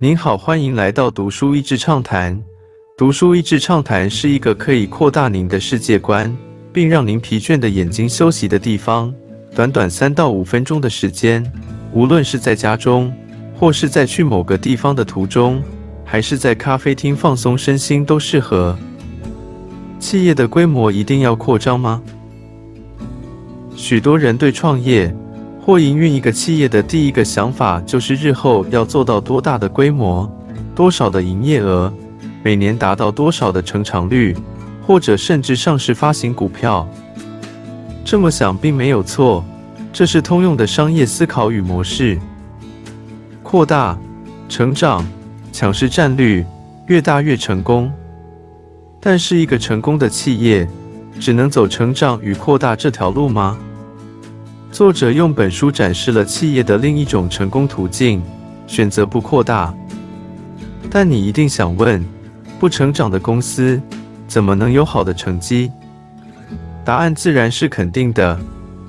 您好，欢迎来到读书益智畅谈。读书益智畅谈是一个可以扩大您的世界观，并让您疲倦的眼睛休息的地方。短短三到五分钟的时间，无论是在家中，或是在去某个地方的途中，还是在咖啡厅放松身心，都适合。企业的规模一定要扩张吗？许多人对创业或营运一个企业的第一个想法，就是日后要做到多大的规模、多少的营业额、每年达到多少的成长率，或者甚至上市发行股票。这么想并没有错，这是通用的商业思考与模式。扩大、成长、抢势战略，越大越成功。但是，一个成功的企业只能走成长与扩大这条路吗？作者用本书展示了企业的另一种成功途径：选择不扩大。但你一定想问，不成长的公司怎么能有好的成绩？答案自然是肯定的。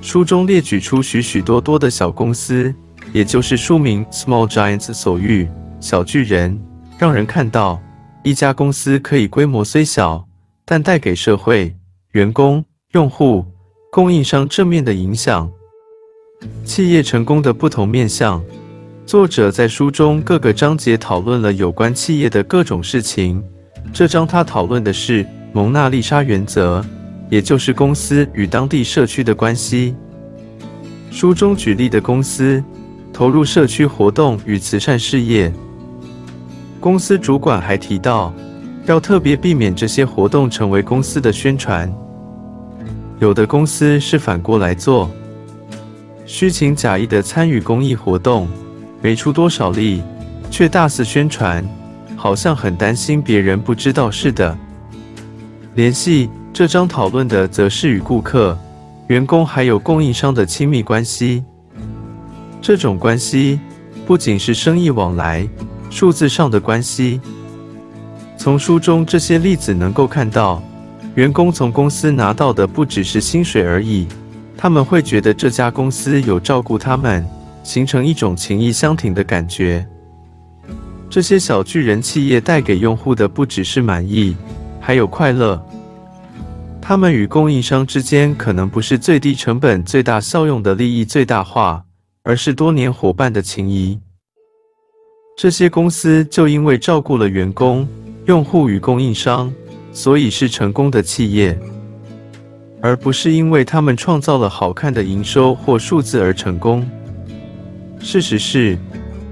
书中列举出许许多多的小公司，也就是书名《Small Giants》所喻小巨人，让人看到一家公司可以规模虽小，但带给社会、员工、用户、供应商正面的影响。企业成功的不同面向，作者在书中各个章节讨论了有关企业的各种事情。这章他讨论的是蒙娜丽莎原则，也就是公司与当地社区的关系。书中举例的公司投入社区活动与慈善事业。公司主管还提到，要特别避免这些活动成为公司的宣传。有的公司是反过来做。虚情假意的参与公益活动，没出多少力，却大肆宣传，好像很担心别人不知道似的。联系这张讨论的则是与顾客、员工还有供应商的亲密关系。这种关系不仅是生意往来、数字上的关系。从书中这些例子能够看到，员工从公司拿到的不只是薪水而已。他们会觉得这家公司有照顾他们，形成一种情谊相挺的感觉。这些小巨人企业带给用户的不只是满意，还有快乐。他们与供应商之间可能不是最低成本、最大效用的利益最大化，而是多年伙伴的情谊。这些公司就因为照顾了员工、用户与供应商，所以是成功的企业。而不是因为他们创造了好看的营收或数字而成功。事实是，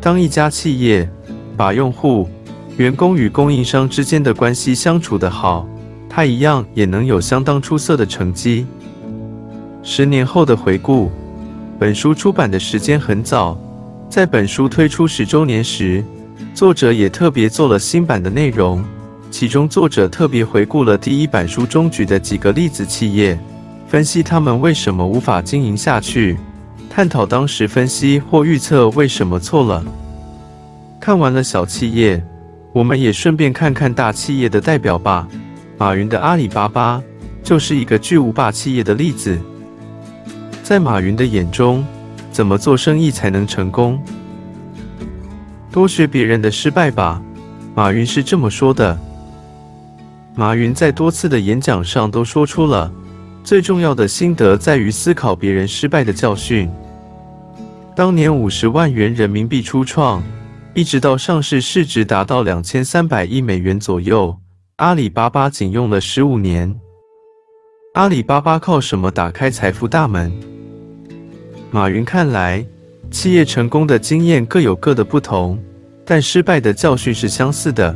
当一家企业把用户、员工与供应商之间的关系相处得好，它一样也能有相当出色的成绩。十年后的回顾，本书出版的时间很早，在本书推出十周年时，作者也特别做了新版的内容。其中，作者特别回顾了第一版书中举的几个例子企业，分析他们为什么无法经营下去，探讨当时分析或预测为什么错了。看完了小企业，我们也顺便看看大企业的代表吧。马云的阿里巴巴就是一个巨无霸企业的例子。在马云的眼中，怎么做生意才能成功？多学别人的失败吧。马云是这么说的。马云在多次的演讲上都说出了最重要的心得，在于思考别人失败的教训。当年五十万元人民币初创，一直到上市市值达到两千三百亿美元左右，阿里巴巴仅用了十五年。阿里巴巴靠什么打开财富大门？马云看来，企业成功的经验各有各的不同，但失败的教训是相似的。